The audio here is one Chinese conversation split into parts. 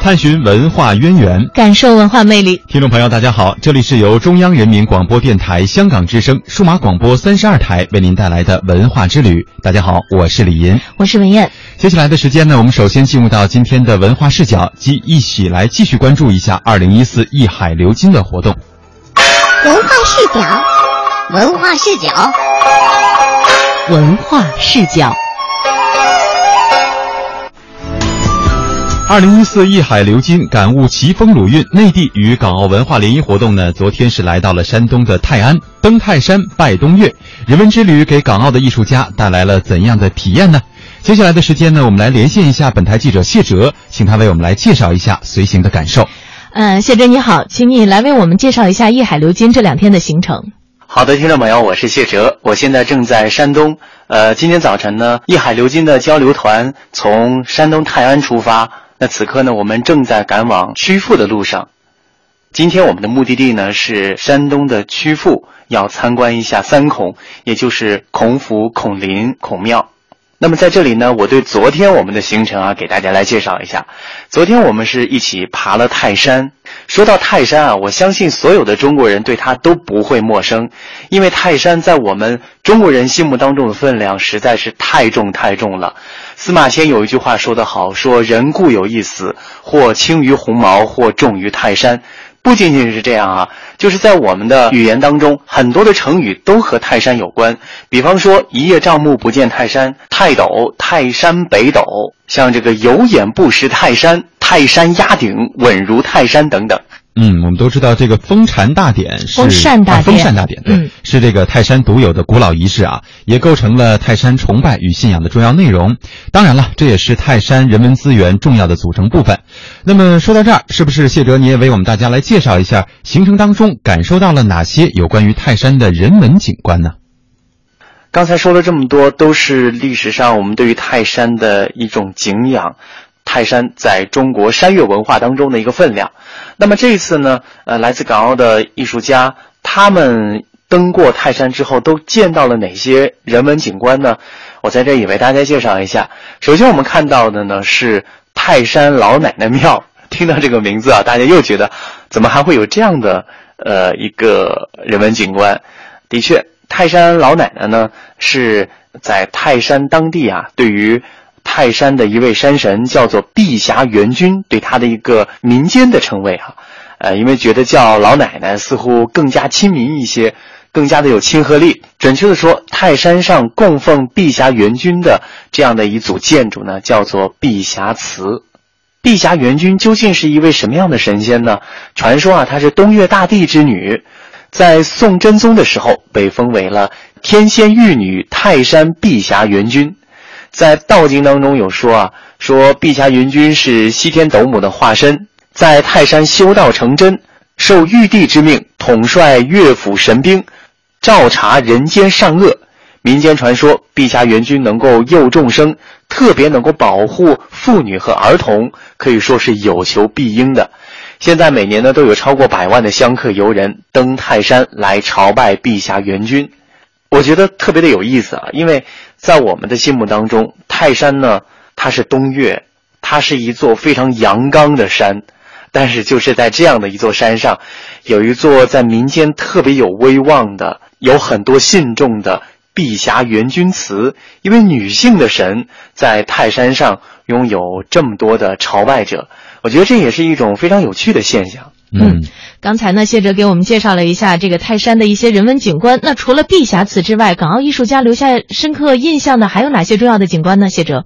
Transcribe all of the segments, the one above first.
探寻文化渊源，感受文化魅力。听众朋友，大家好，这里是由中央人民广播电台香港之声数码广播三十二台为您带来的文化之旅。大家好，我是李银，我是文艳。接下来的时间呢，我们首先进入到今天的文化视角，即一起来继续关注一下二零一四艺海流金的活动。文化视角，文化视角，文化视角。二零一四艺海流金，感悟奇风鲁韵。内地与港澳文化联谊活动呢，昨天是来到了山东的泰安，登泰山拜东岳，人文之旅给港澳的艺术家带来了怎样的体验呢？接下来的时间呢，我们来连线一下本台记者谢哲，请他为我们来介绍一下随行的感受。嗯，谢哲你好，请你来为我们介绍一下艺海流金这两天的行程。好的，听众朋友，我是谢哲，我现在正在山东。呃，今天早晨呢，艺海流金的交流团从山东泰安出发。那此刻呢，我们正在赶往曲阜的路上。今天我们的目的地呢是山东的曲阜，要参观一下三孔，也就是孔府、孔林、孔庙。那么在这里呢，我对昨天我们的行程啊，给大家来介绍一下。昨天我们是一起爬了泰山。说到泰山啊，我相信所有的中国人对它都不会陌生，因为泰山在我们中国人心目当中的分量实在是太重太重了。司马迁有一句话说得好，说人固有一死，或轻于鸿毛，或重于泰山。不仅仅是这样啊，就是在我们的语言当中，很多的成语都和泰山有关。比方说“一叶障目不见泰山”“泰斗”“泰山北斗”，像这个“有眼不识泰山”“泰山压顶稳如泰山”等等。嗯，我们都知道这个封禅大典是封禅大典，封禅大典对，是这个泰山独有的古老仪式啊，也构成了泰山崇拜与信仰的重要内容。当然了，这也是泰山人文资源重要的组成部分。那么说到这儿，是不是谢哲你也为我们大家来介绍一下行程当中感受到了哪些有关于泰山的人文景观呢？刚才说了这么多，都是历史上我们对于泰山的一种敬仰。泰山在中国山岳文化当中的一个分量。那么这一次呢，呃，来自港澳的艺术家，他们登过泰山之后，都见到了哪些人文景观呢？我在这也为大家介绍一下。首先，我们看到的呢是泰山老奶奶庙。听到这个名字啊，大家又觉得，怎么还会有这样的呃一个人文景观？的确，泰山老奶奶呢是在泰山当地啊，对于。泰山的一位山神叫做碧霞元君，对他的一个民间的称谓哈，呃，因为觉得叫老奶奶似乎更加亲民一些，更加的有亲和力。准确的说，泰山上供奉碧霞元君的这样的一组建筑呢，叫做碧霞祠。碧霞元君究竟是一位什么样的神仙呢？传说啊，她是东岳大帝之女，在宋真宗的时候被封为了天仙玉女泰山碧霞元君。在道经当中有说啊，说碧霞元君是西天斗母的化身，在泰山修道成真，受玉帝之命，统帅乐府神兵，照察人间善恶。民间传说，碧霞元君能够佑众生，特别能够保护妇女和儿童，可以说是有求必应的。现在每年呢，都有超过百万的香客游人登泰山来朝拜碧霞元君。我觉得特别的有意思啊，因为在我们的心目当中，泰山呢，它是东岳，它是一座非常阳刚的山，但是就是在这样的一座山上，有一座在民间特别有威望的、有很多信众的碧霞元君祠，一位女性的神在泰山上拥有这么多的朝拜者，我觉得这也是一种非常有趣的现象。嗯。刚才呢，谢哲给我们介绍了一下这个泰山的一些人文景观。那除了碧霞祠之外，港澳艺术家留下深刻印象的还有哪些重要的景观呢？谢哲，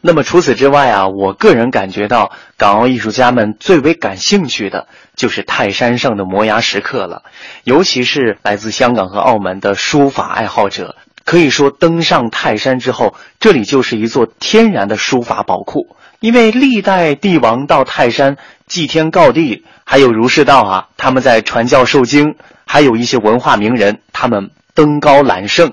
那么除此之外啊，我个人感觉到港澳艺术家们最为感兴趣的就是泰山上的摩崖石刻了，尤其是来自香港和澳门的书法爱好者，可以说登上泰山之后，这里就是一座天然的书法宝库。因为历代帝王到泰山祭天告地，还有儒释道啊，他们在传教授经，还有一些文化名人，他们登高揽胜。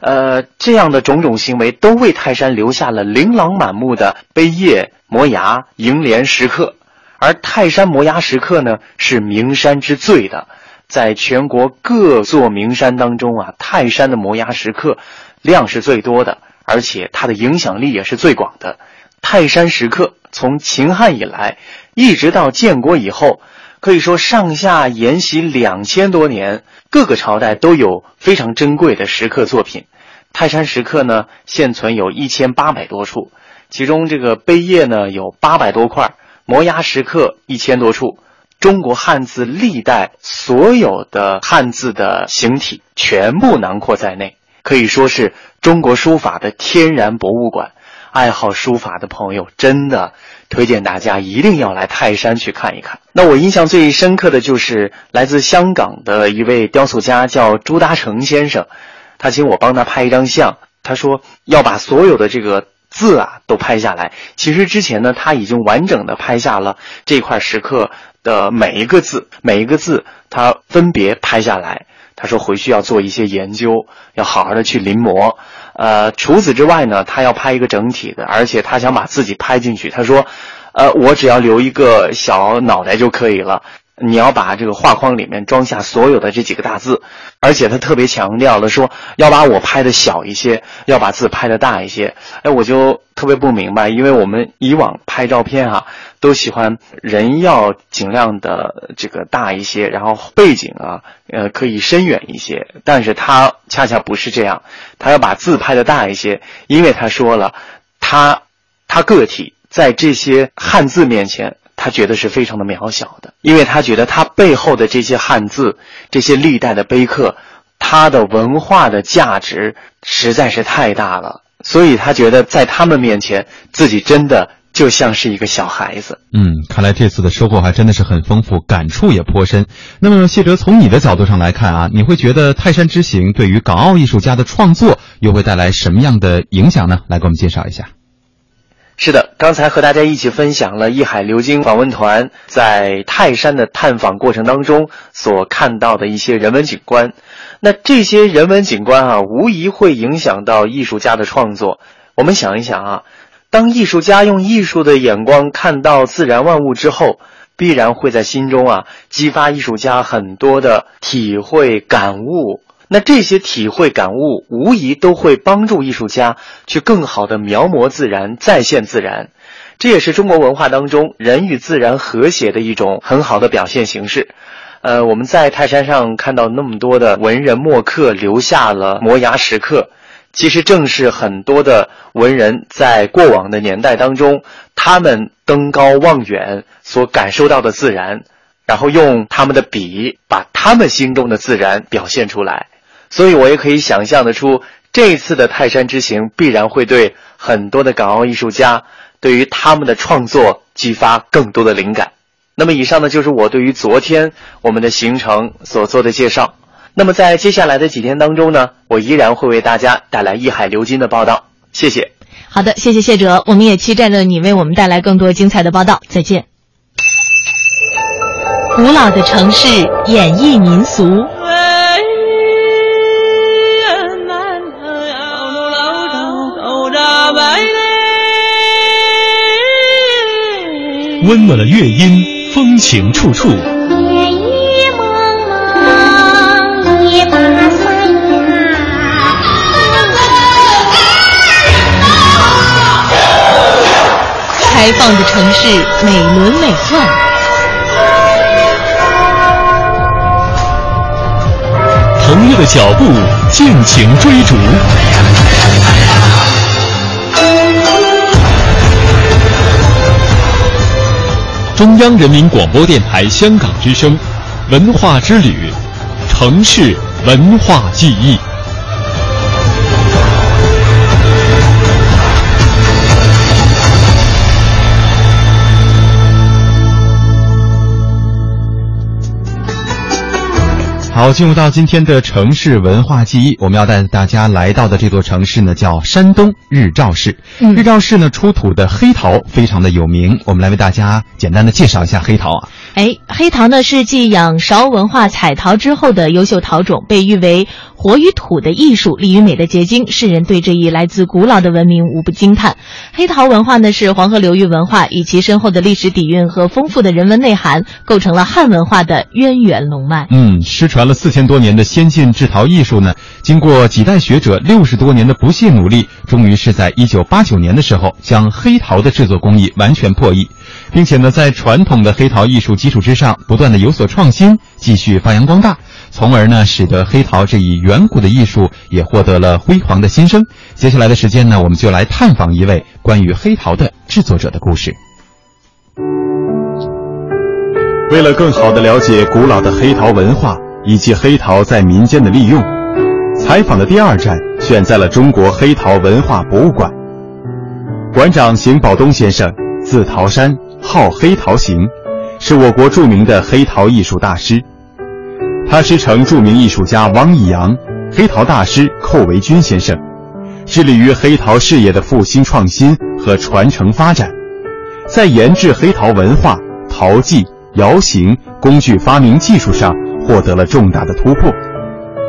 呃，这样的种种行为都为泰山留下了琳琅满目的碑页、摩崖、楹联石刻，而泰山摩崖石刻呢是名山之最的，在全国各座名山当中啊，泰山的摩崖石刻量是最多的，而且它的影响力也是最广的。泰山石刻从秦汉以来，一直到建国以后。可以说，上下沿袭两千多年，各个朝代都有非常珍贵的石刻作品。泰山石刻呢，现存有一千八百多处，其中这个碑页呢有八百多块，摩崖石刻一千多处。中国汉字历代所有的汉字的形体全部囊括在内，可以说是中国书法的天然博物馆。爱好书法的朋友，真的推荐大家一定要来泰山去看一看。那我印象最深刻的就是来自香港的一位雕塑家，叫朱达成先生，他请我帮他拍一张相。他说要把所有的这个字啊都拍下来。其实之前呢，他已经完整的拍下了这块石刻的每一个字，每一个字他分别拍下来。他说回去要做一些研究，要好好的去临摹。呃，除此之外呢，他要拍一个整体的，而且他想把自己拍进去。他说，呃，我只要留一个小脑袋就可以了。你要把这个画框里面装下所有的这几个大字，而且他特别强调了说要把我拍的小一些，要把字拍的大一些。哎，我就特别不明白，因为我们以往拍照片哈，都喜欢人要尽量的这个大一些，然后背景啊，呃，可以深远一些。但是他恰恰不是这样，他要把字拍的大一些，因为他说了，他他个体在这些汉字面前。他觉得是非常的渺小的，因为他觉得他背后的这些汉字、这些历代的碑刻，它的文化的价值实在是太大了，所以他觉得在他们面前，自己真的就像是一个小孩子。嗯，看来这次的收获还真的是很丰富，感触也颇深。那么谢哲，从你的角度上来看啊，你会觉得泰山之行对于港澳艺术家的创作又会带来什么样的影响呢？来给我们介绍一下。是的，刚才和大家一起分享了艺海流金访问团在泰山的探访过程当中所看到的一些人文景观。那这些人文景观啊，无疑会影响到艺术家的创作。我们想一想啊，当艺术家用艺术的眼光看到自然万物之后，必然会在心中啊激发艺术家很多的体会感悟。那这些体会感悟，无疑都会帮助艺术家去更好的描摹自然、再现自然。这也是中国文化当中人与自然和谐的一种很好的表现形式。呃，我们在泰山上看到那么多的文人墨客留下了摩崖石刻，其实正是很多的文人在过往的年代当中，他们登高望远所感受到的自然，然后用他们的笔把他们心中的自然表现出来。所以，我也可以想象得出，这次的泰山之行必然会对很多的港澳艺术家，对于他们的创作激发更多的灵感。那么，以上呢就是我对于昨天我们的行程所做的介绍。那么，在接下来的几天当中呢，我依然会为大家带来一海流金的报道。谢谢。好的，谢谢谢哲，我们也期待着你为我们带来更多精彩的报道。再见。古老的城市演绎民俗。温暖的乐音，风情处处。开放的城市，美轮美奂。朋友的脚步，尽情追逐。中央人民广播电台香港之声，文化之旅，城市文化记忆。好，进入到今天的城市文化记忆，我们要带大家来到的这座城市呢，叫山东日照市。嗯日照市呢出土的黑陶非常的有名，我们来为大家简单的介绍一下黑陶啊。哎，黑陶呢是继仰韶文化彩陶之后的优秀陶种，被誉为活与土的艺术，立于美的结晶。世人对这一来自古老的文明无不惊叹。黑陶文化呢是黄河流域文化，以其深厚的历史底蕴和丰富的人文内涵，构成了汉文化的渊源龙脉。嗯，失传了四千多年的先进制陶艺术呢，经过几代学者六十多年的不懈努力，终于是在一九八九年的时候，将黑陶的制作工艺完全破译，并且呢，在传统的黑陶艺术基础之上，不断的有所创新，继续发扬光大，从而呢，使得黑陶这一远古的艺术也获得了辉煌的新生。接下来的时间呢，我们就来探访一位关于黑陶的制作者的故事。为了更好的了解古老的黑陶文化以及黑陶在民间的利用，采访的第二站选在了中国黑陶文化博物馆。馆长邢宝东先生，字陶山，号黑陶行，是我国著名的黑陶艺术大师。他师承著名艺术家汪义扬、黑陶大师寇维钧先生，致力于黑陶事业的复兴创新和传承发展，在研制黑陶文化、陶技、窑形、工具发明技术上获得了重大的突破。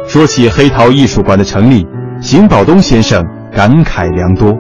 说起黑陶艺术馆的成立，邢宝东先生感慨良多。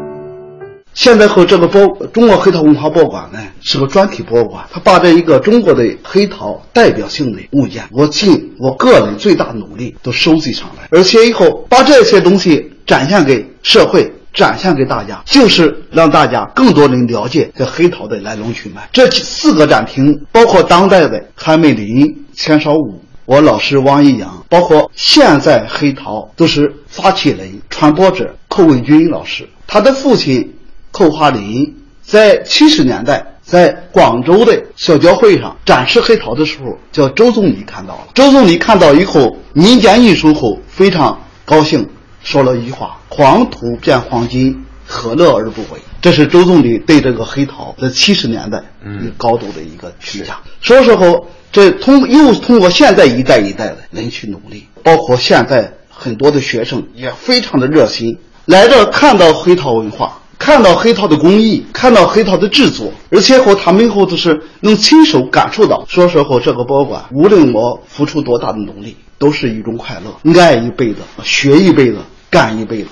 现在和这个博中国黑陶文化博物馆呢是个专题博物馆，它把这一个中国的黑陶代表性的物件，我尽我个人最大努力都收集上来，而且以后把这些东西展现给社会。展现给大家，就是让大家更多人了解这黑陶的来龙去脉。这四个展厅包括当代的韩美林、钱绍武、我老师王一阳，包括现在黑陶都是发起人、传播者寇文军老师，他的父亲寇华林在七十年代在广州的小交会上展示黑陶的时候，叫周总理看到了。周总理看到以后，民间艺术后非常高兴，说了一句话：“黄土变黄金，何乐而不为？”这是周总理对这个黑陶在七十年代一个高度的一个评价。说时候，这通又通过现在一代一代的人去努力，包括现在很多的学生也非常的热心，来这儿看到黑陶文化。看到黑陶的工艺，看到黑陶的制作，而且和他们以后都是能亲手感受到。说实话，这个博物馆无论我付出多大的努力，都是一种快乐，爱一辈子，学一辈子，干一辈子。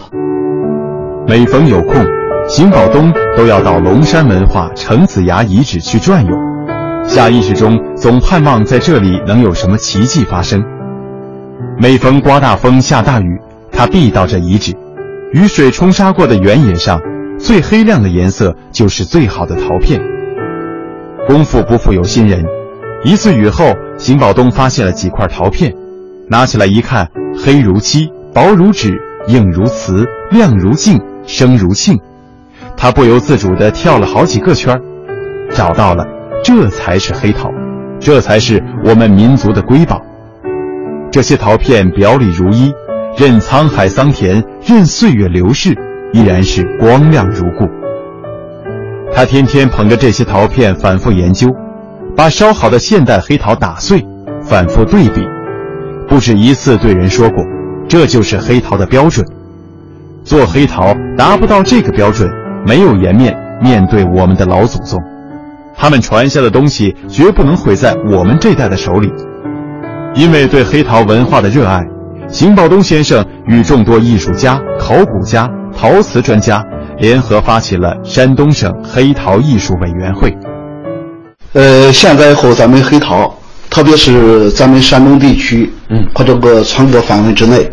每逢有空，邢宝东都要到龙山文化程子崖遗址去转悠，下意识中总盼望在这里能有什么奇迹发生。每逢刮大风、下大雨，他必到这遗址，雨水冲刷过的原野上，最黑亮的颜色就是最好的陶片。功夫不负有心人，一次雨后，邢宝东发现了几块陶片，拿起来一看，黑如漆，薄如纸，硬如瓷，亮如镜，声如磬。他不由自主地跳了好几个圈，找到了，这才是黑陶，这才是我们民族的瑰宝。这些陶片表里如一，任沧海桑田，任岁月流逝，依然是光亮如故。他天天捧着这些陶片反复研究，把烧好的现代黑陶打碎，反复对比，不止一次对人说过，这就是黑陶的标准。做黑陶达不到这个标准，没有颜面面对我们的老祖宗，他们传下的东西绝不能毁在我们这代的手里。因为对黑陶文化的热爱，邢宝东先生与众多艺术家、考古家、陶瓷专家联合发起了山东省黑陶艺术委员会。呃，现在以后咱们黑陶，特别是咱们山东地区，嗯和这个全国范围之内，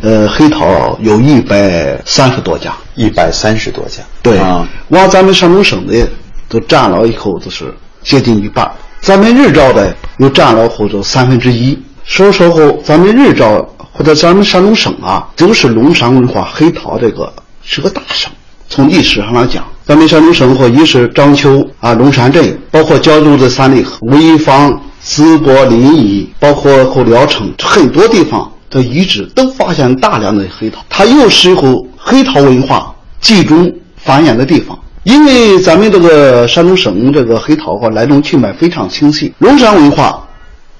呃，黑陶有一百三十多家。一百三十多家。对，啊，往咱们山东省的都占了以后，都是接近一半。咱们日照的又占了或者三分之一。说实话，咱们日照或者咱们山东省啊，就是龙山文化黑陶这个是个大省。从历史上来讲，咱们山东省或一是章丘啊、龙山镇，包括胶州的三里河、潍坊、淄博、临沂，包括后聊城，很多地方的遗址都发现大量的黑陶。它又是一后黑陶文化集中繁衍的地方。因为咱们这个山东省这个黑陶和来龙去脉非常清晰，龙山文化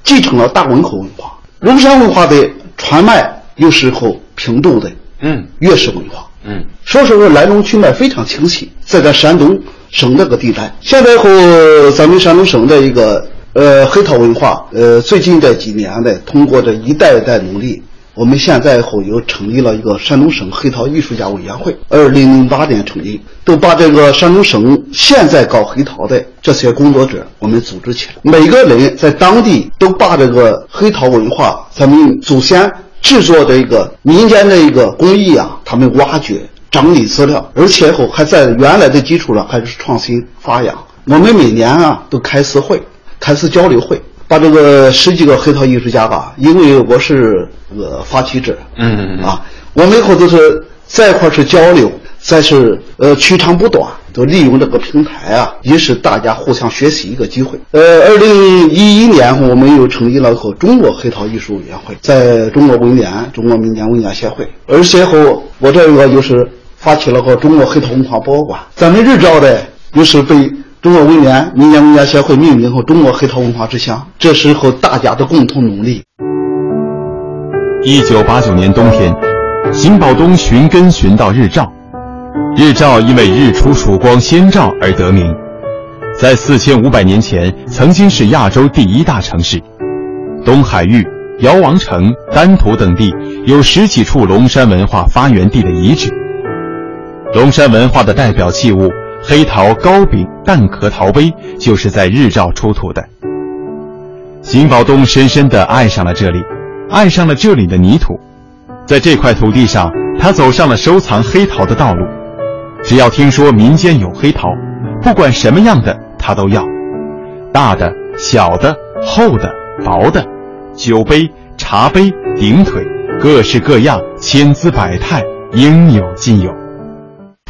继承了大汶口文化，龙山文化的传脉有时候平度的，嗯，越式文化，嗯，说实话来龙去脉非常清晰，在咱山东省那个地带。现在和咱们山东省的一个呃黑陶文化，呃最近这几年呢，通过这一代一代努力。我们现在后又成立了一个山东省黑陶艺术家委员会，二零零八年成立，都把这个山东省现在搞黑陶的这些工作者，我们组织起来，每个人在当地都把这个黑陶文化，咱们祖先制作的一个民间的一个工艺啊，他们挖掘、整理资料，而且以后还在原来的基础上还是创新发扬。我们每年啊都开次会，开次交流会。把这个十几个黑陶艺术家吧，因为我是呃发起者，嗯啊，我们以后都是在一块是交流，再是呃取长补短，都利用这个平台啊，也是大家互相学习一个机会。呃，二零一一年我们又成立了和中国黑陶艺术委员会，在中国文联、中国民间文化协会，而且后我这个又是发起了个中国黑陶文化博物馆，咱们日照的又是被。中国文联民间文化协会命名后，中国黑陶文化之乡。这时候大家的共同努力。一九八九年冬天，邢宝东寻根寻到日照。日照因为日出曙光先照而得名，在四千五百年前曾经是亚洲第一大城市。东海域、姚王城、丹徒等地有十几处龙山文化发源地的遗址。龙山文化的代表器物。黑陶高柄蛋壳陶杯就是在日照出土的。邢宝东深深地爱上了这里，爱上了这里的泥土，在这块土地上，他走上了收藏黑陶的道路。只要听说民间有黑陶，不管什么样的他都要，大的、小的、厚的、薄的，酒杯、茶杯、顶腿，各式各样，千姿百态，应有尽有。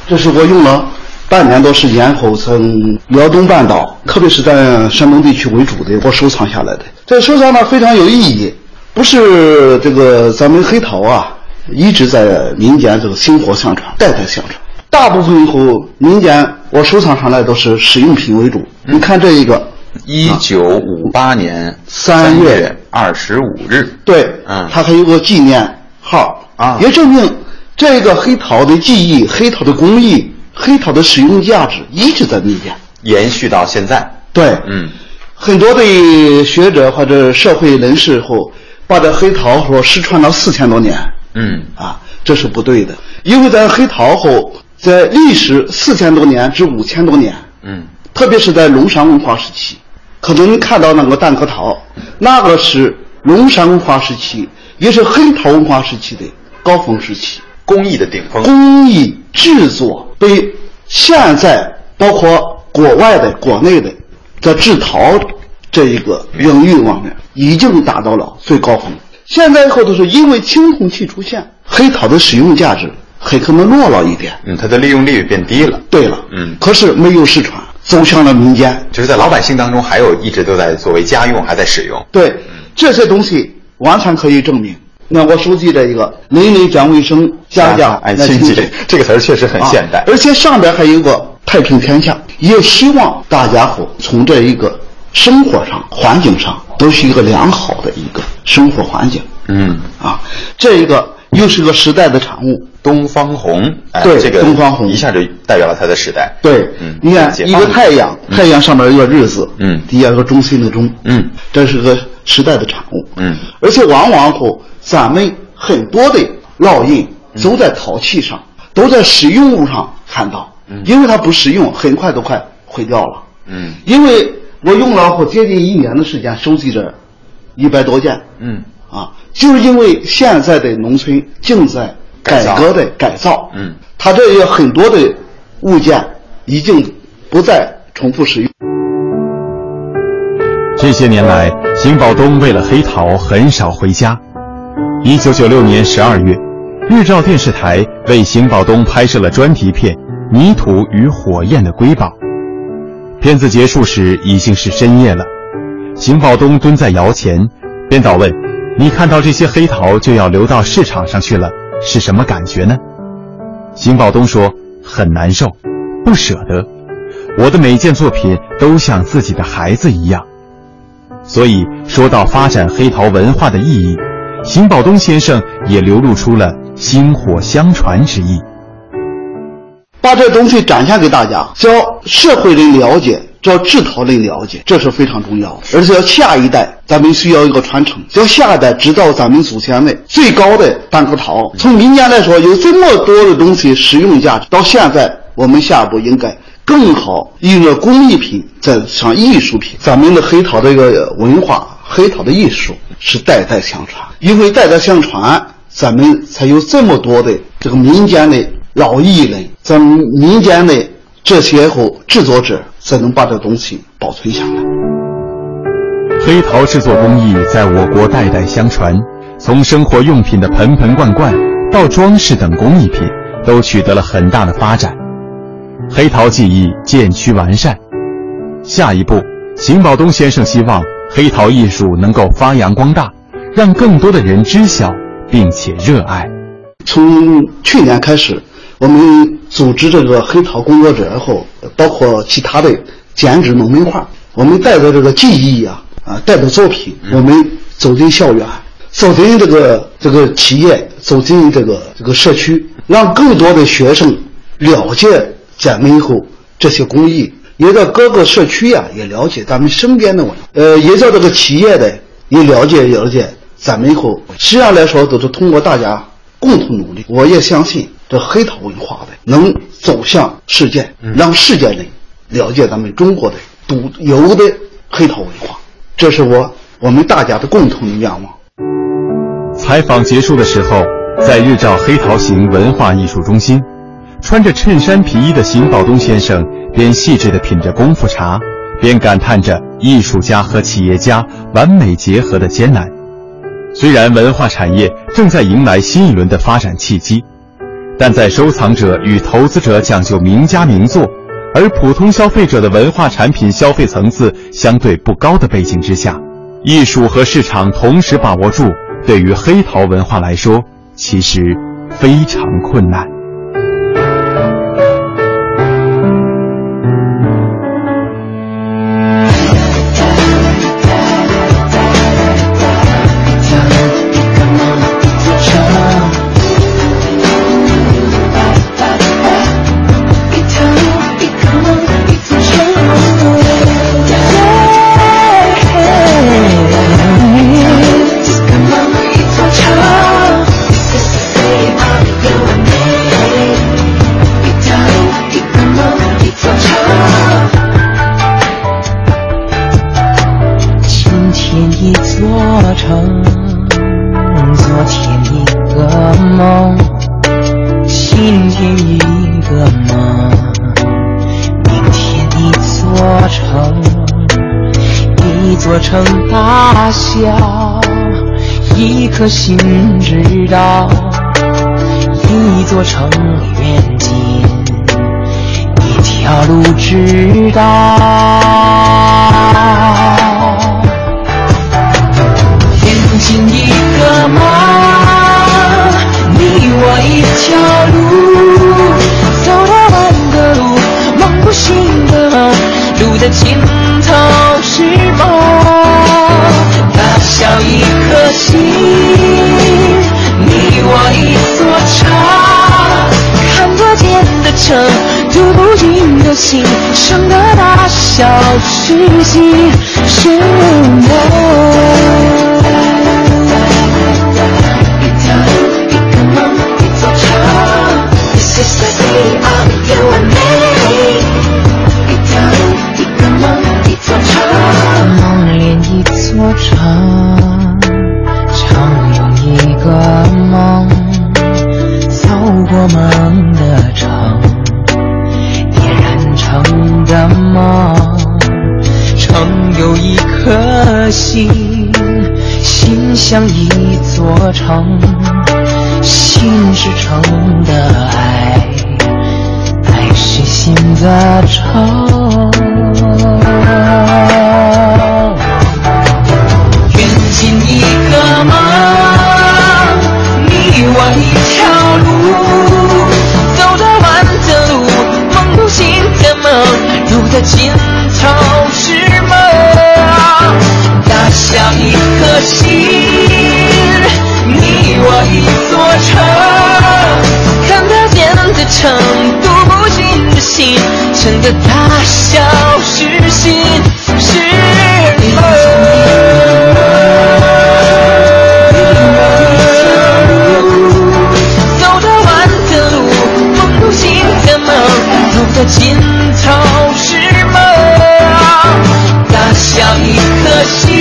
这是我用了。半年多时间后，从辽东半岛，特别是在山东地区为主的，我收藏下来的。这收藏呢非常有意义，不是这个咱们黑陶啊，一直在民间这个薪火相传，代代相传。大部分以后民间我收藏上来都是使用品为主。你看这一个，一九五八年三月二十五日，对，嗯，它还有个纪念号啊，也证明这个黑陶的技艺、黑陶的工艺。黑陶的使用价值一直在民间延续到现在。对，嗯，很多的学者或者社会人士后把这黑陶说失传了四千多年。嗯，啊，这是不对的，因为在黑陶后，在历史四千多年至五千多年，嗯，特别是在龙山文化时期，可能看到那个蛋壳陶，那个是龙山文化时期，也是黑陶文化时期的高峰时期。工艺的顶峰，工艺制作对现在包括国外的、国内的，在制陶这一个领域方面，已经达到了最高峰。现在以后都是因为青铜器出现，黑陶的使用价值很可能落了一点。嗯，它的利用率变低了。对了，嗯，可是没有失传，走向了民间，就是在老百姓当中还有一直都在作为家用，还在使用。对，这些东西完全可以证明。那我手机这一个“人人讲卫生，家家爱清洁”，这个词儿确实很现代，而且上边还有个“太平天下”，也希望大家伙从这一个生活上、环境上都是一个良好的一个生活环境。嗯，啊，这一个又是个时代的产物。东方红，对，这个东方红一下就代表了它的时代。对，嗯，你看一个太阳，太阳上面一个日字，嗯，底下个中心的中，嗯，这是个时代的产物。嗯，而且往往后。咱们很多的烙印都在陶器上，都在实用物上看到，因为它不实用，很快都快毁掉了。嗯，因为我用了我接近一年的时间收集着一百多件。嗯，啊，就是因为现在的农村正在改革的改造。嗯，它这些很多的物件已经不再重复使用。这些年来，邢宝东为了黑陶很少回家。一九九六年十二月，日照电视台为邢宝东拍摄了专题片《泥土与火焰的瑰宝》。片子结束时已经是深夜了，邢宝东蹲在窑前，编导问：“你看到这些黑陶就要流到市场上去了，是什么感觉呢？”邢宝东说：“很难受，不舍得。我的每件作品都像自己的孩子一样。”所以说到发展黑陶文化的意义，邢宝东先生也流露出了薪火相传之意。把这东西展现给大家，叫社会人了解，叫制陶人了解，这是非常重要的。而且要下一代，咱们需要一个传承，叫下一代知道咱们祖先的最高的单颗陶。从民间来说，有这么多的东西实用价值，到现在我们下一步应该更好用着工艺品，再上艺术品。咱们的黑陶这个文化，黑陶的艺术是代代相传，因为代代相传，咱们才有这么多的这个民间的。老艺人，咱们民间的这些后制作者，才能把这东西保存下来。黑陶制作工艺在我国代代相传，从生活用品的盆盆罐罐到装饰等工艺品，都取得了很大的发展。黑陶技艺渐趋完善。下一步，邢宝东先生希望黑陶艺术能够发扬光大，让更多的人知晓并且热爱。从去年开始。我们组织这个黑陶工作者后，包括其他的剪纸农民画，我们带着这个技艺啊啊，带着作品，我们走进校园，走进这个这个企业，走进这个这个社区，让更多的学生了解咱们以后这些工艺，也在各个社区呀也了解咱们身边的文化，呃，也在这个企业的也了解了解咱们以后，实际上来说都是通过大家共同努力，我也相信。这黑桃文化的能走向世界，让世界人了解咱们中国的独有的黑桃文化，这是我我们大家的共同的愿望。采访结束的时候，在日照黑桃行文化艺术中心，穿着衬衫皮衣的邢宝东先生边细致地品着功夫茶，边感叹着艺术家和企业家完美结合的艰难。虽然文化产业正在迎来新一轮的发展契机。但在收藏者与投资者讲究名家名作，而普通消费者的文化产品消费层次相对不高的背景之下，艺术和市场同时把握住，对于黑陶文化来说，其实非常困难。颗心知道，一座城远近，一条路知道。远近一个梦，你我一条路，走得完的路，梦不醒的梦，路的尽头是梦。大小一颗心，你我一座城，看得见的城，读不尽的心，生的大小是喜是忧。心，像一座城，心是城的爱，爱是心的城。远近一个梦，你我一条路，走得完的路，梦不醒的梦，路的尽头是梦。心，你我一座城，看得见的城，读不尽的心，城的大小是心是梦。走得完的路，梦不醒的梦，走的尽头是梦。大小一颗心，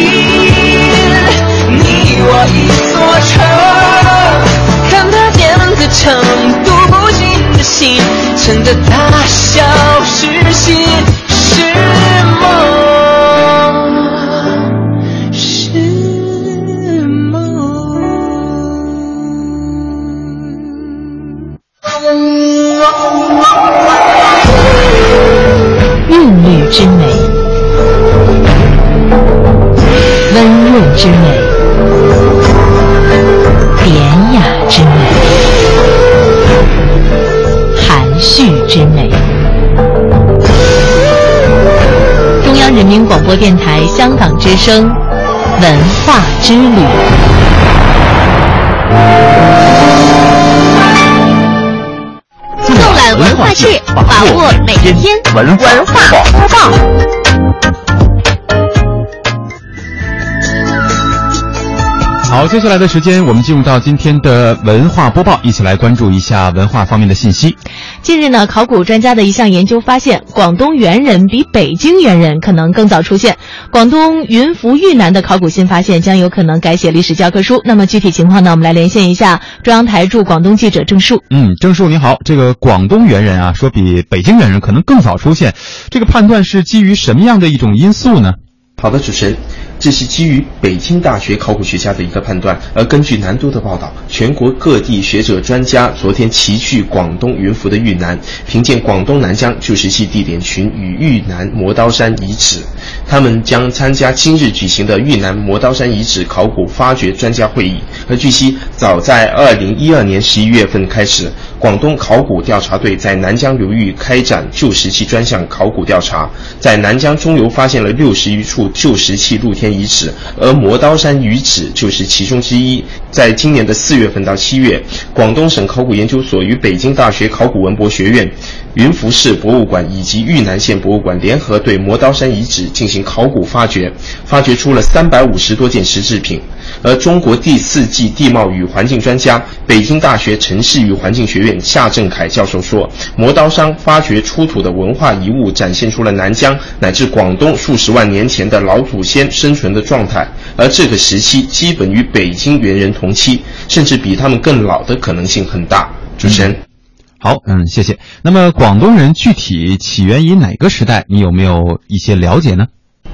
你我一座城，见的城，读不尽的心，城的大小是心是梦，是梦。韵律之美，温润之美，典雅之美，含蓄之美。中央人民广播电台香港之声文化之旅。纵览文化志，把握每一天文化文化播报。好，接下来的时间，我们进入到今天的文化播报，一起来关注一下文化方面的信息。近日呢，考古专家的一项研究发现，广东猿人比北京猿人可能更早出现。广东云浮玉南的考古新发现将有可能改写历史教科书。那么具体情况呢，我们来连线一下中央台驻广东记者郑树。嗯，郑树你好，这个广东猿人啊，说比北京猿人可能更早出现，这个判断是基于什么样的一种因素呢？好的，主持人，这是基于北京大学考古学家的一个判断。而根据南都的报道，全国各地学者专家昨天齐聚广东云浮的玉南，凭借广东南疆旧石器地点群与玉南磨刀山遗址，他们将参加今日举行的玉南磨刀山遗址考古发掘专家会议。而据悉，早在二零一二年十一月份开始，广东考古调查队在南疆流域开展旧石器专项考古调查，在南疆中游发现了六十余处旧石器露天遗址，而磨刀山遗址就是其中之一。在今年的四月份到七月，广东省考古研究所与北京大学考古文博学院、云浮市博物馆以及玉南县博物馆联合对磨刀山遗址进行考古发掘，发掘出了三百五十多件石制品。而中国第四纪地貌与环境专家、北京大学城市与环境学院夏振凯教授说，磨刀山发掘出土的文化遗物展现出了南疆乃至广东数十万年前的老祖先生存的状态，而这个时期基本与北京猿人同期，甚至比他们更老的可能性很大。主持人。好，嗯，谢谢。那么广东人具体起源于哪个时代？你有没有一些了解呢？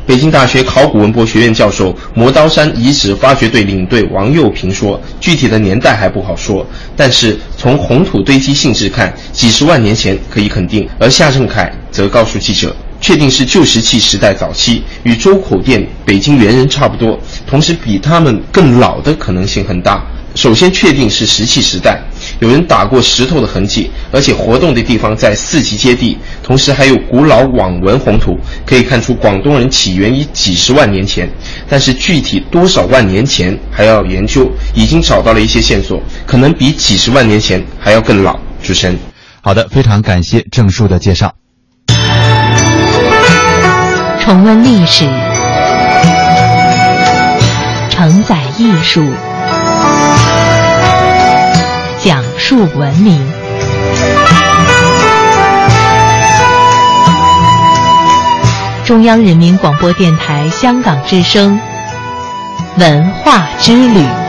北京大学考古文博学院教授、磨刀山遗址发掘队领队王佑平说：“具体的年代还不好说，但是从红土堆积性质看，几十万年前可以肯定。”而夏正凯则告诉记者：“确定是旧石器时代早期，与周口店、北京猿人差不多，同时比他们更老的可能性很大。首先确定是石器时代，有人打过石头的痕迹，而且活动的地方在四级阶地，同时还有古老网纹红土，可以看出广东人起源于几十万年前。但是具体多少万年前还要研究，已经找到了一些线索，可能比几十万年前还要更老。主持人，好的，非常感谢郑树的介绍。重温历史，承载艺术，祝文明。中央人民广播电台香港之声文化之旅。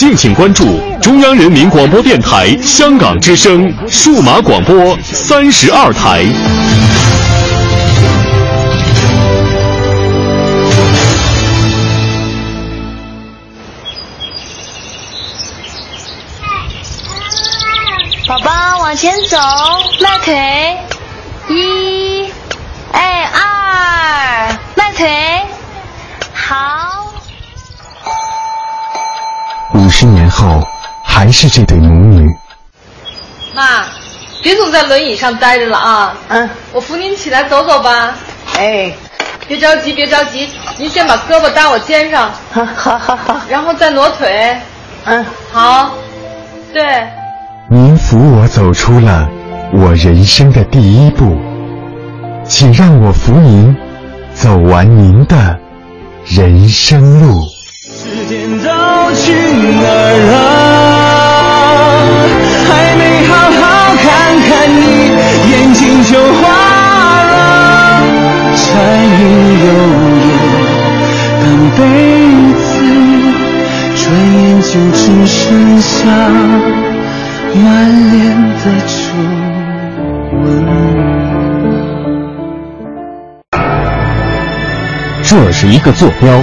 敬请关注中央人民广播电台香港之声数码广播三十二台。宝宝往前走，迈腿，一，哎二，迈腿，好。五十年后，还是这对母女。妈，别总在轮椅上待着了啊！嗯，我扶您起来走走吧。哎，别着急，别着急，您先把胳膊搭我肩上。好，好，好，好。然后再挪腿。嗯，好。对。您扶我走出了我人生的第一步，请让我扶您走完您的人生路。时间都去哪儿了？还没好好看看你，眼睛就花了。柴米油盐半辈子，转眼就只剩下满脸的皱纹。这是一个坐标。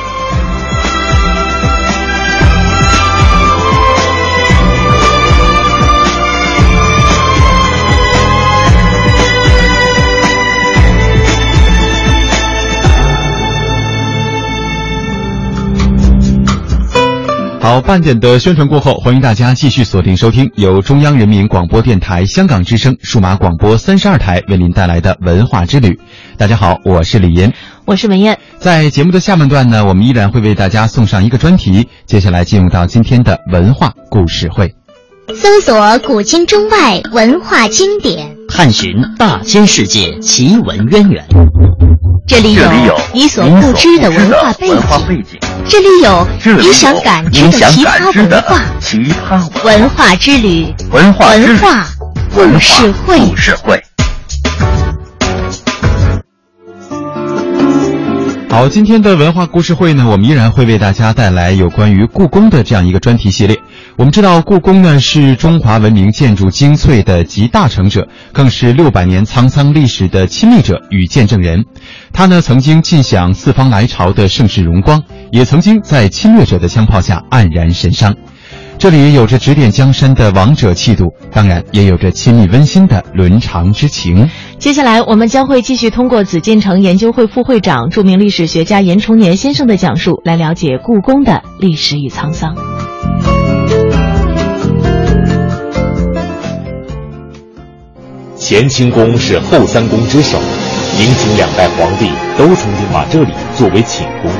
好，半点的宣传过后，欢迎大家继续锁定收听由中央人民广播电台香港之声数码广播三十二台为您带来的文化之旅。大家好，我是李岩，我是文艳。在节目的下半段呢，我们依然会为大家送上一个专题。接下来进入到今天的文化故事会，搜索古今中外文化经典，探寻大千世界奇闻渊源。这里有你所不知的文化背景，这里有你想感知的奇葩文化。奇葩文化之旅，文化文化故事会。故事会。好，今天的文化故事会呢，我们依然会为大家带来有关于故宫的这样一个专题系列。我们知道，故宫呢是中华文明建筑精粹的集大成者，更是六百年沧桑历史的亲历者与见证人。它呢曾经尽享四方来朝的盛世荣光，也曾经在侵略者的枪炮下黯然神伤。这里有着指点江山的王者气度，当然也有着亲密温馨的伦常之情。接下来，我们将会继续通过紫禁城研究会副会长、著名历史学家严崇年先生的讲述，来了解故宫的历史与沧桑。乾清宫是后三宫之首，明清两代皇帝都曾经把这里作为寝宫，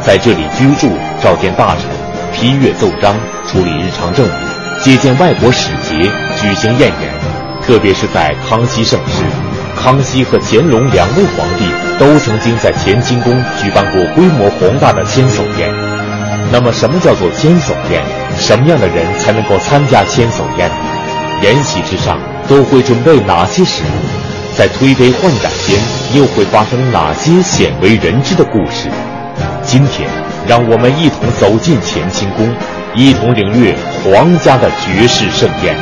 在这里居住、召见大臣、批阅奏章、处理日常政务、接见外国使节、举行宴宴。特别是在康熙盛世，康熙和乾隆两位皇帝都曾经在乾清宫举办过规模宏大的千叟宴。那么，什么叫做千叟宴？什么样的人才能够参加千叟宴？宴席之上都会准备哪些食物？在推杯换盏间又会发生哪些鲜为人知的故事？今天，让我们一同走进乾清宫，一同领略皇家的绝世盛宴。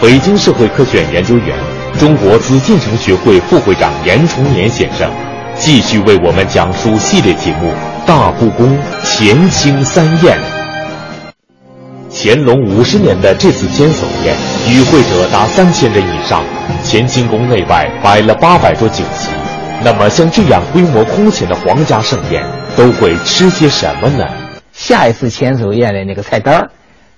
北京社会科学院研究员、中国紫禁城学会副会长严崇年先生，继续为我们讲述系列节目《大故宫乾清三宴》。乾隆五十年的这次千叟宴，与会者达三千人以上，乾清宫内外摆了八百桌酒席。那么，像这样规模空前的皇家盛宴，都会吃些什么呢？下一次千叟宴的那个菜单，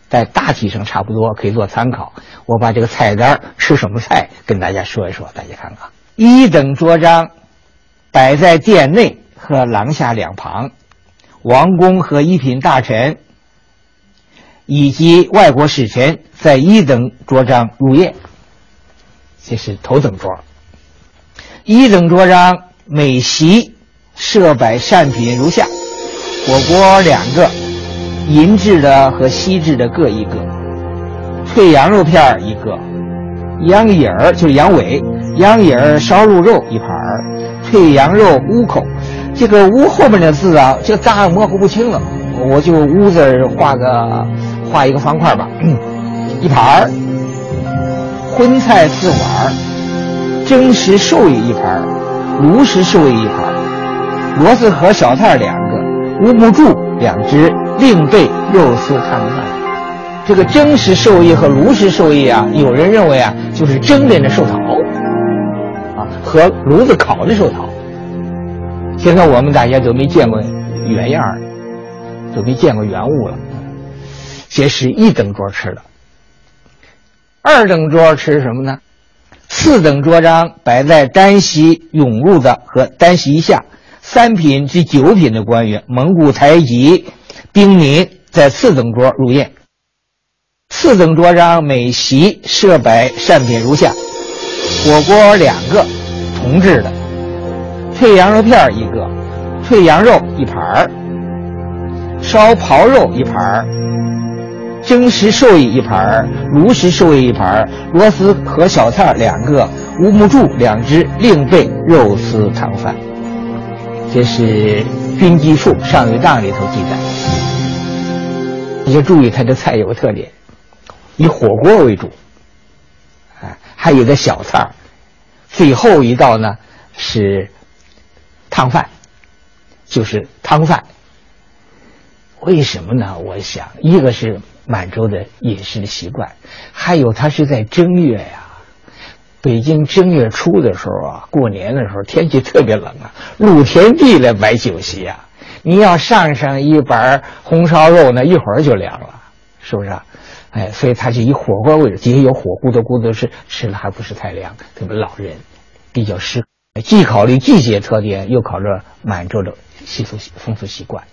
在大体上差不多，可以做参考。我把这个菜单吃什么菜跟大家说一说，大家看看。一等桌章摆在殿内和廊下两旁，王公和一品大臣以及外国使臣在一等桌章入宴，这是头等桌。一等桌章每席设摆膳品如下：火锅两个，银制的和锡制的各一个，脆羊肉片一个，羊尾儿就是羊尾，羊尾儿烧入肉一盘儿，脆羊肉乌口。这个乌后面的字啊，就大模糊不清了，我就乌字画个画一个方块吧，一盘儿，荤菜四碗儿。蒸食寿衣一盘儿，炉石寿衣一盘儿，螺丝和小菜两个，乌木柱两只，另备肉丝汤饭。这个蒸食寿衣和炉石寿衣啊，有人认为啊，就是蒸着的寿桃，啊，和炉子烤的寿桃。现在我们大家都没见过原样都没见过原物了。这是一等桌吃的，二等桌吃什么呢？四等桌张摆在单席涌入的和单席以下三品至九品的官员、蒙古台籍兵民在四等桌入宴。四等桌张每席设摆膳品如下：火锅两个，铜制的；脆羊肉片一个，脆羊肉一盘；烧狍肉一盘。蒸食寿衣一盘儿，炉石寿衣一盘儿，螺丝和小菜两个，乌木柱两只，另备肉丝汤饭。这是《军机处上谕档》里头记载。你就注意，它的菜有个特点，以火锅为主，啊，还有个小菜最后一道呢是汤饭，就是汤饭。为什么呢？我想，一个是。满洲的饮食的习惯，还有他是在正月呀。北京正月初的时候啊，过年的时候天气特别冷啊，露天地来摆酒席呀。你要上上一盘红烧肉，呢一会儿就凉了，是不是啊？哎，所以他是以火锅为主，底下有火咕嘟咕嘟吃，吃了还不是太凉。特别老人比较适，既考虑季节特点，又考虑满洲的习俗风俗习惯。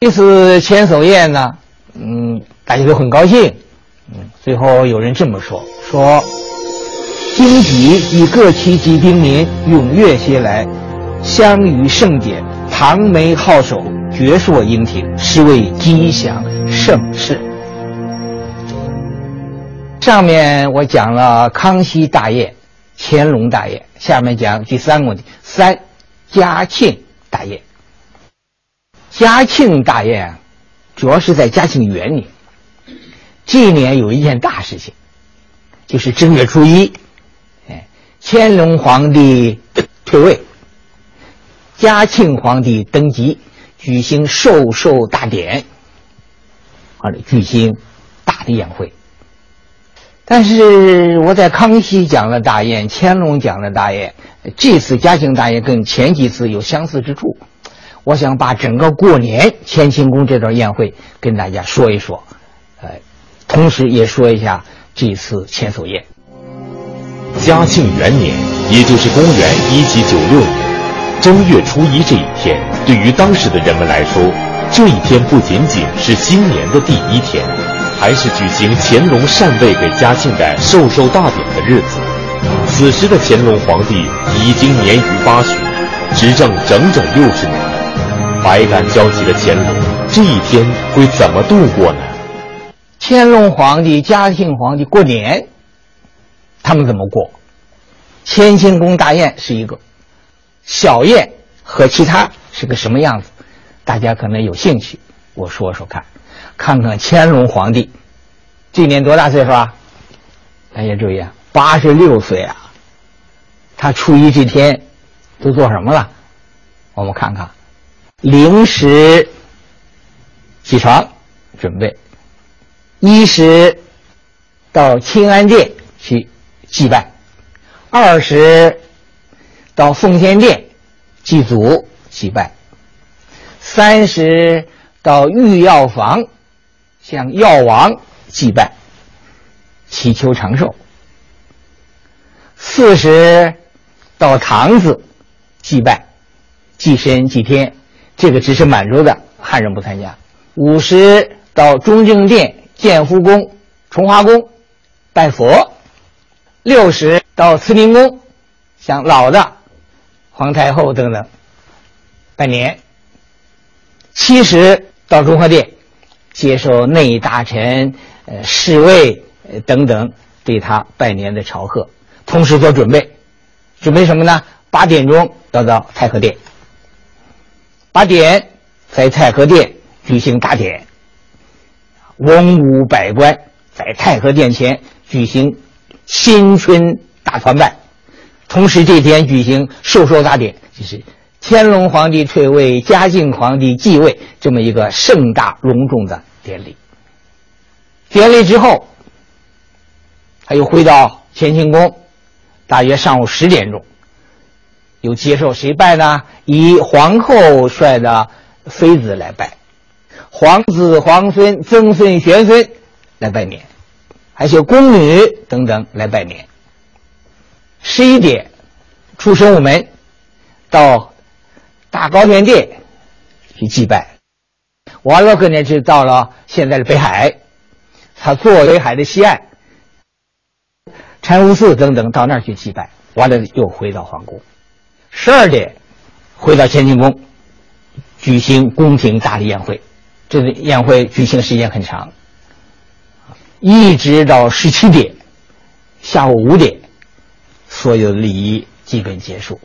这次千叟宴呢？嗯，大家都很高兴。嗯，最后有人这么说：说，京畿与各旗级兵民踊跃携来，相与盛典，唐梅号手，绝硕英挺，是为吉祥盛世。上面我讲了康熙大业、乾隆大业，下面讲第三个问题：三嘉庆大业。嘉庆大宴。主要是在嘉庆元年，这一年有一件大事情，就是正月初一，哎，乾隆皇帝 退位，嘉庆皇帝登基，举行授寿大典，或者举行大的宴会。但是我在康熙讲了大宴，乾隆讲了大宴，这次嘉庆大宴跟前几次有相似之处。我想把整个过年乾清宫这段宴会跟大家说一说，呃，同时也说一下这次千叟宴。嘉庆元年，也就是公元一七九六年，正月初一这一天，对于当时的人们来说，这一天不仅仅是新年的第一天，还是举行乾隆禅位给嘉庆的授寿大典的日子。此时的乾隆皇帝已经年逾八旬，执政整整六十年。百感交集的乾隆，这一天会怎么度过呢？乾隆皇帝、嘉庆皇帝过年，他们怎么过？乾清宫大宴是一个小宴，和其他是个什么样子？大家可能有兴趣，我说说看。看看乾隆皇帝，今年多大岁数啊？大家注意啊，八十六岁啊。他初一这天都做什么了？我们看看，零时起床准备，一时到清安殿去祭拜，二时到奉先殿祭祖祭拜，三时到御药房向药王祭拜，祈求长寿。四时到堂子祭拜。祭神祭天，这个只是满洲的汉人不参加。五十到中正殿、建福宫、崇华宫拜佛；六十到慈宁宫，向老的皇太后等等拜年；七十到中和殿接受内大臣、呃侍卫等等对他拜年的朝贺，同时做准备。准备什么呢？八点钟要到太和殿。八点在太和殿举行大典，文武百官在太和殿前举行新春大团拜，同时这天举行授寿大典，就是乾隆皇帝退位，嘉靖皇帝继位这么一个盛大隆重的典礼。典礼之后，他又回到乾清宫，大约上午十点钟。又接受谁拜呢？以皇后率的妃子来拜，皇子、皇孙、曾孙、玄孙来拜年，还有宫女等等来拜年。十一点出神武门，到大高天殿去祭拜。完了，可能就到了现在的北海，他坐北海的西岸，禅悟寺等等到那儿去祭拜。完了，又回到皇宫。十二点，回到乾清宫，举行宫廷大礼宴会。这个宴会举行时间很长，一直到十七点，下午五点，所有的礼仪基本结束。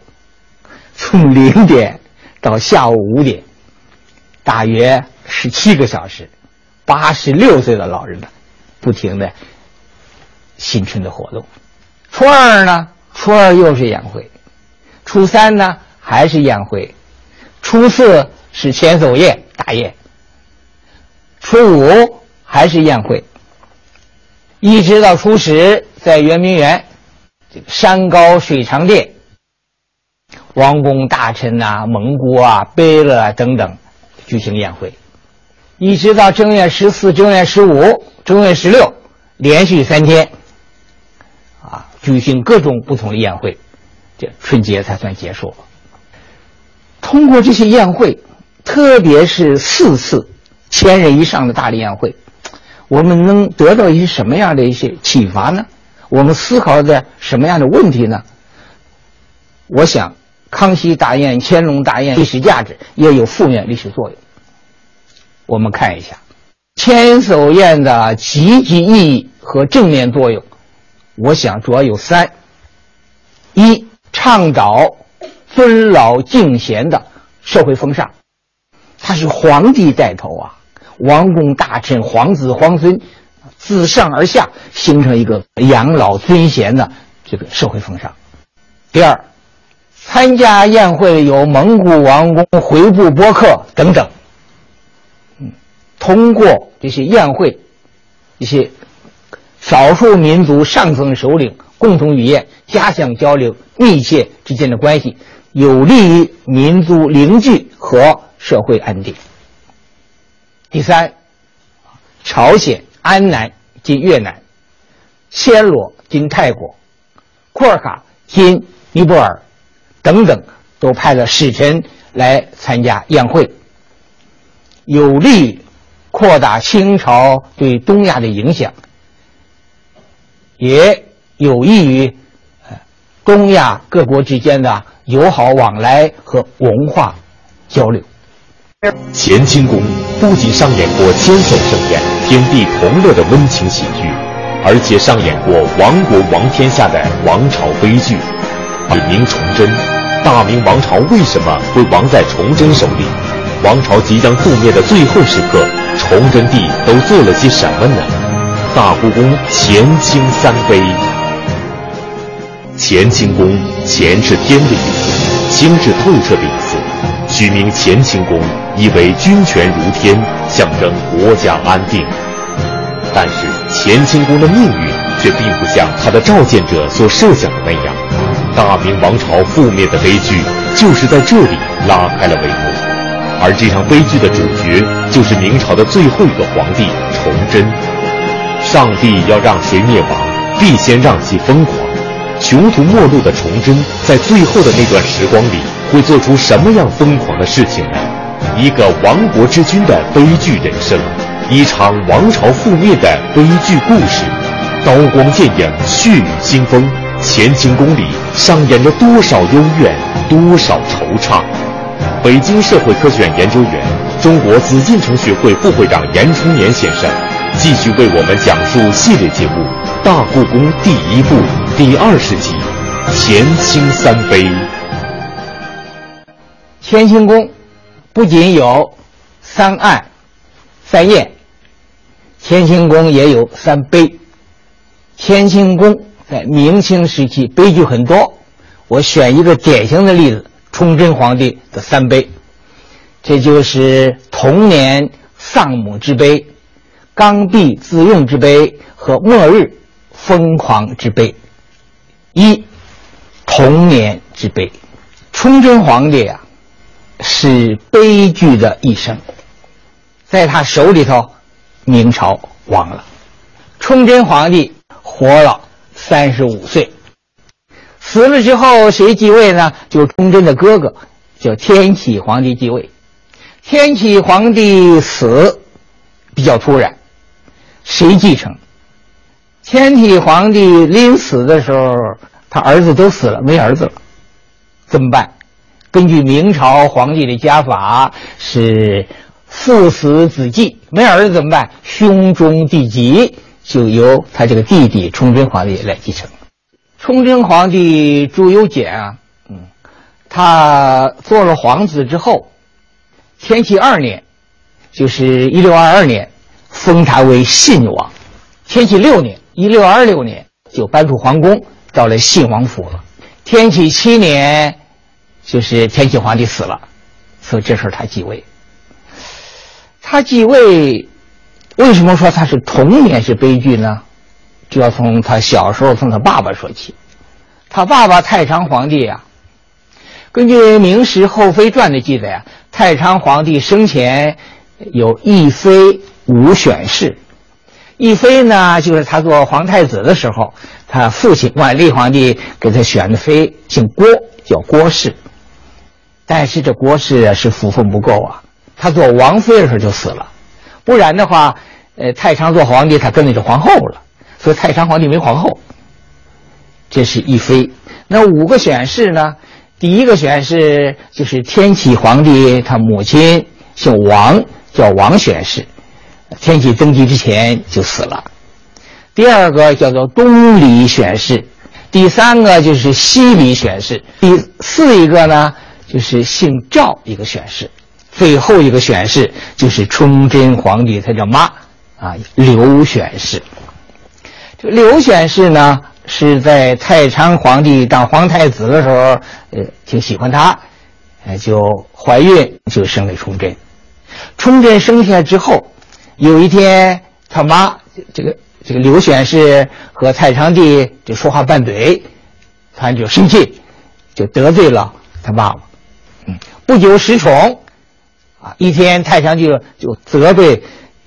从零点到下午五点，大约十七个小时，八十六岁的老人们，不停的新春的活动。初二呢，初二又是宴会。初三呢还是宴会，初四是千叟宴大宴，初五还是宴会，一直到初十，在圆明园这个山高水长殿，王公大臣呐、蒙古啊、贝勒啊等等举行宴会，一直到正月十四、正月十五、正月十六，连续三天，啊，举行各种不同的宴会。这春节才算结束。通过这些宴会，特别是四次千人以上的大礼宴会，我们能得到一些什么样的一些启发呢？我们思考的什么样的问题呢？我想，康熙大宴、乾隆大宴历史价值也有负面历史作用。我们看一下千叟宴的积极意义和正面作用，我想主要有三：一。倡导尊老敬贤的社会风尚，他是皇帝带头啊，王公大臣、皇子皇孙自上而下形成一个养老尊贤的这个社会风尚。第二，参加宴会有蒙古王公、回部伯克等等，嗯，通过这些宴会，一些少数民族上层首领。共同语言，加强交流，密切之间的关系，有利于民族凝聚和社会安定。第三，朝鲜、安南及越南、暹罗及泰国、库尔卡及尼泊尔等等，都派了使臣来参加宴会，有利于扩大清朝对东亚的影响，也。有益于东亚各国之间的友好往来和文化交流。乾清宫不仅上演过千手盛宴、天地同乐的温情喜剧，而且上演过亡国亡天下的王朝悲剧。明崇祯，大明王朝为什么会亡在崇祯手里？王朝即将覆灭的最后时刻，崇祯帝都做了些什么呢？大故宫乾清三碑。乾清宫，乾是天的意思，清是透彻的意思。取名乾清宫，意为君权如天，象征国家安定。但是乾清宫的命运却并不像他的召见者所设想的那样，大明王朝覆灭的悲剧就是在这里拉开了帷幕。而这场悲剧的主角就是明朝的最后一个皇帝崇祯。上帝要让谁灭亡，必先让其疯狂。穷途末路的崇祯，在最后的那段时光里，会做出什么样疯狂的事情呢？一个亡国之君的悲剧人生，一场王朝覆灭的悲剧故事。刀光剑影，血雨腥风，乾清宫里上演着多少幽怨，多少惆怅。北京社会科学院研究员、中国紫禁城学会副会长严冲年先生，继续为我们讲述系列节目《大故宫第一部》第二十集《乾清三碑》。乾清宫不仅有三案、三宴，乾清宫也有三碑。乾清宫在明清时期悲剧很多，我选一个典型的例子：崇祯皇帝的三碑，这就是童年丧母之悲、刚愎自用之悲和末日疯狂之悲。一童年之悲，崇祯皇帝啊。是悲剧的一生，在他手里头，明朝亡了。崇祯皇帝活了三十五岁，死了之后谁继位呢？就崇祯的哥哥，叫天启皇帝继位。天启皇帝死比较突然，谁继承？天启皇帝临死的时候，他儿子都死了，没儿子了，怎么办？根据明朝皇帝的家法，是父死子继，没儿子怎么办？兄终弟及，就由他这个弟弟崇祯皇帝来继承。崇祯皇帝朱由检啊，嗯，他做了皇子之后，天启二年，就是一六二二年，封他为信王。天启六年，一六二六年，就搬出皇宫，到了信王府了。天启七年。就是天启皇帝死了，所以这时候他继位。他继位，为什么说他是童年是悲剧呢？就要从他小时候从他爸爸说起。他爸爸太昌皇帝啊，根据《明史后妃传》的记载啊，太昌皇帝生前有一妃五选侍。一妃呢，就是他做皇太子的时候，他父亲万历皇帝给他选的妃，姓郭，叫郭氏。但是这郭氏啊是福分不够啊，他做王妃的时候就死了，不然的话，呃，太昌做皇帝他跟的是皇后了，所以太昌皇帝没皇后。这是一妃，那五个选侍呢？第一个选侍就是天启皇帝他母亲姓王，叫王选侍，天启登基之前就死了。第二个叫做东里选士，第三个就是西里选士，第四一个呢？就是姓赵一个选士，最后一个选士就是崇祯皇帝他叫妈啊刘选士。这刘选士呢是在太昌皇帝当皇太子的时候，呃，挺喜欢他，呃，就怀孕就生了崇祯。崇祯生下之后，有一天他妈这个这个刘选侍和太昌帝就说话拌嘴，他就生气，就得罪了他爸爸。嗯不久失宠，啊！一天太昌就就责备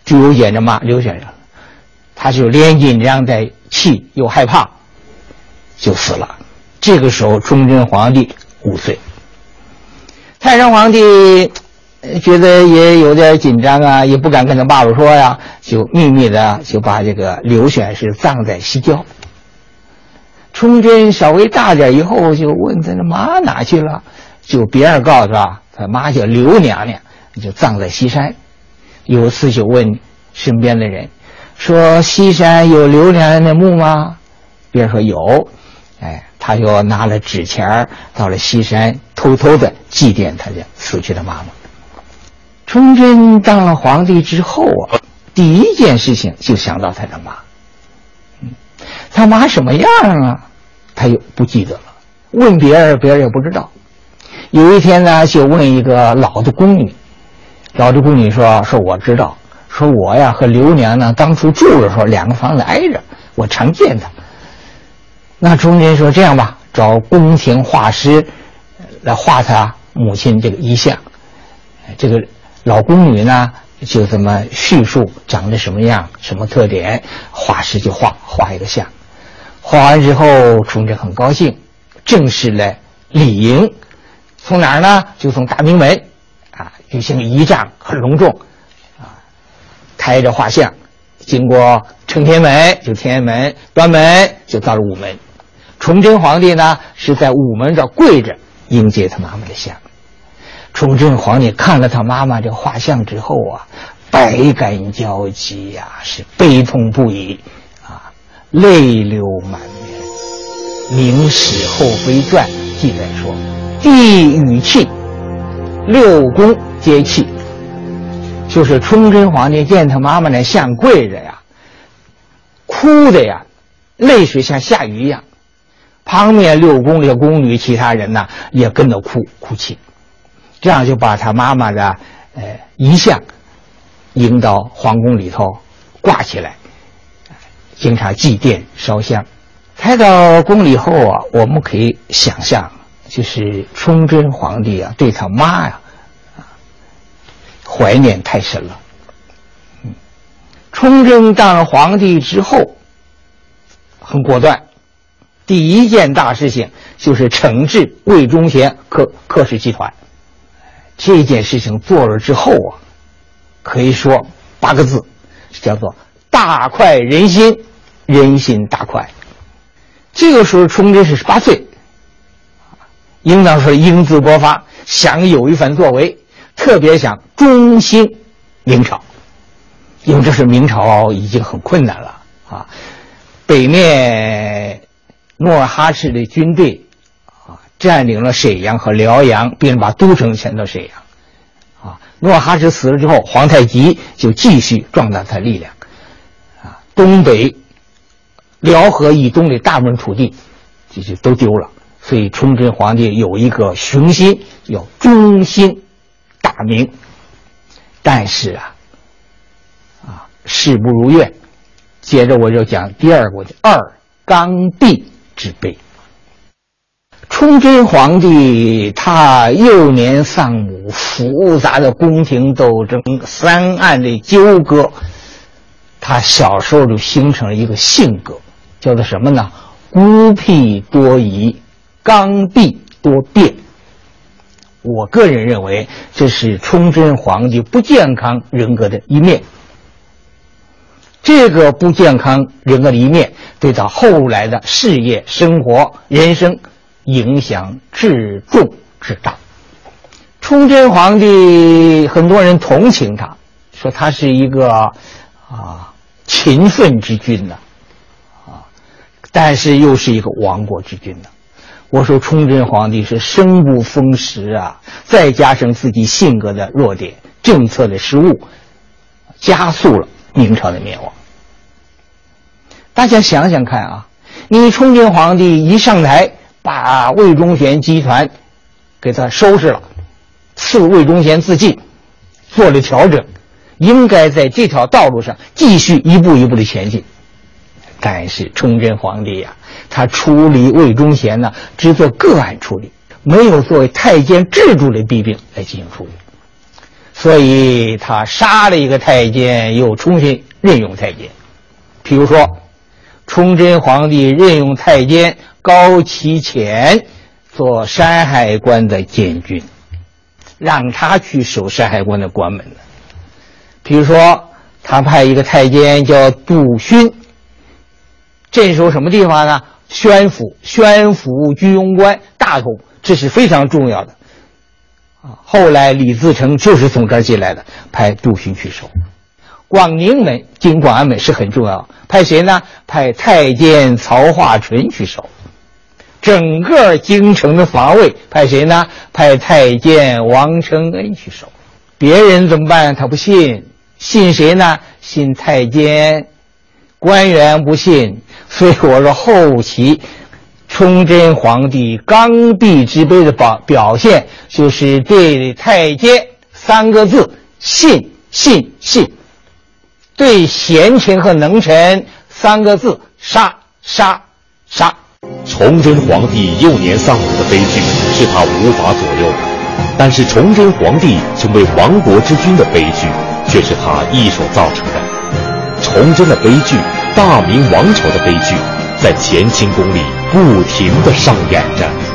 朱由检的妈刘先生，他就连紧张带气又害怕，就死了。这个时候，崇祯皇帝五岁，太上皇帝觉得也有点紧张啊，也不敢跟他爸爸说呀，就秘密的就把这个刘选是葬在西郊。崇祯稍微大点以后，就问他的妈哪去了。就别人告诉他，他妈叫刘娘娘，就葬在西山。有次就问身边的人，说西山有刘娘娘的墓吗？别人说有，哎，他就拿了纸钱到了西山，偷偷的祭奠他的死去的妈妈。崇祯当了皇帝之后啊，第一件事情就想到他的妈。他妈什么样啊？他又不记得了。问别人，别人也不知道。有一天呢，就问一个老的宫女，老的宫女说：“说我知道，说我呀和刘娘呢当初住的时候，两个房子挨着，我常见她。”那崇祯说：“这样吧，找宫廷画师来画他母亲这个遗像。这个老宫女呢，就这么叙述长得什么样，什么特点，画师就画画一个像。画完之后，崇祯很高兴，正式来礼迎。”从哪儿呢？就从大明门，啊，举行仪仗，很隆重，啊，抬着画像，经过承天门，就天安门，端门就到了午门。崇祯皇帝呢是在午门这跪着迎接他妈妈的像。崇祯皇帝看了他妈妈这画像之后啊，百感交集呀，是悲痛不已，啊，泪流满面。《明史后妃传》记载说。帝与气，六宫皆泣。就是崇祯皇帝见他妈妈那像跪着呀，哭的呀，泪水像下雨一样。旁边六宫里的宫女，其他人呢也跟着哭哭泣。这样就把他妈妈的呃遗像迎到皇宫里头挂起来，经常祭奠烧香。开到宫里后啊，我们可以想象。就是崇祯皇帝啊，对他妈呀，怀念太深了。嗯，崇祯当了皇帝之后，很果断，第一件大事情就是惩治魏忠贤克克氏集团。这件事情做了之后啊，可以说八个字，叫做大快人心，人心大快。这个时候，崇祯是十八岁。应当说英姿勃发，想有一番作为，特别想中兴明朝，因为这是明朝已经很困难了啊。北面努尔哈赤的军队占领了沈阳和辽阳，并把都城迁到沈阳。啊，努尔哈赤死了之后，皇太极就继续壮大他力量。啊，东北辽河以东的大部分土地就就都丢了。所以，崇祯皇帝有一个雄心，要中兴大明。但是啊，啊，事不如愿。接着我就讲第二个的二刚愎之悲。崇祯皇帝他幼年丧母，复杂的宫廷斗争、三案的纠葛，他小时候就形成了一个性格，叫做什么呢？孤僻多疑。刚愎多变，我个人认为这是崇祯皇帝不健康人格的一面。这个不健康人格的一面，对他后来的事业、生活、人生影响至重至大。崇祯皇帝很多人同情他，说他是一个啊勤奋之君呐，啊，但是又是一个亡国之君呐。我说，崇祯皇帝是生不逢时啊，再加上自己性格的弱点、政策的失误，加速了明朝的灭亡。大家想想看啊，你崇祯皇帝一上台，把魏忠贤集团给他收拾了，赐魏忠贤自尽，做了调整，应该在这条道路上继续一步一步的前进。但是崇祯皇帝呀。他处理魏忠贤呢，只做个案处理，没有作为太监制度的弊病来进行处理，所以他杀了一个太监，又重新任用太监。比如说，崇祯皇帝任用太监高其乾做山海关的监军，让他去守山海关的关门比如说，他派一个太监叫杜勋镇守什么地方呢？宣府、宣府居庸关、大同，这是非常重要的。啊，后来李自成就是从这儿进来的，派杜勋去守。广宁门经广安门是很重要，派谁呢？派太监曹化淳去守。整个京城的防卫派谁呢？派太监王承恩去守。别人怎么办？他不信，信谁呢？信太监，官员不信。所以我说后期。崇祯皇帝刚愎自卑的表表现，就是对太监三个字信信信，对贤臣和能臣三个字杀杀杀。崇祯皇帝幼年丧母的悲剧是他无法左右的，但是崇祯皇帝成为亡国之君的悲剧却是他一手造成的。崇祯的悲剧，大明王朝的悲剧。在乾清宫里不停的上演着。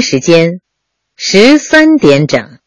时间十三点整。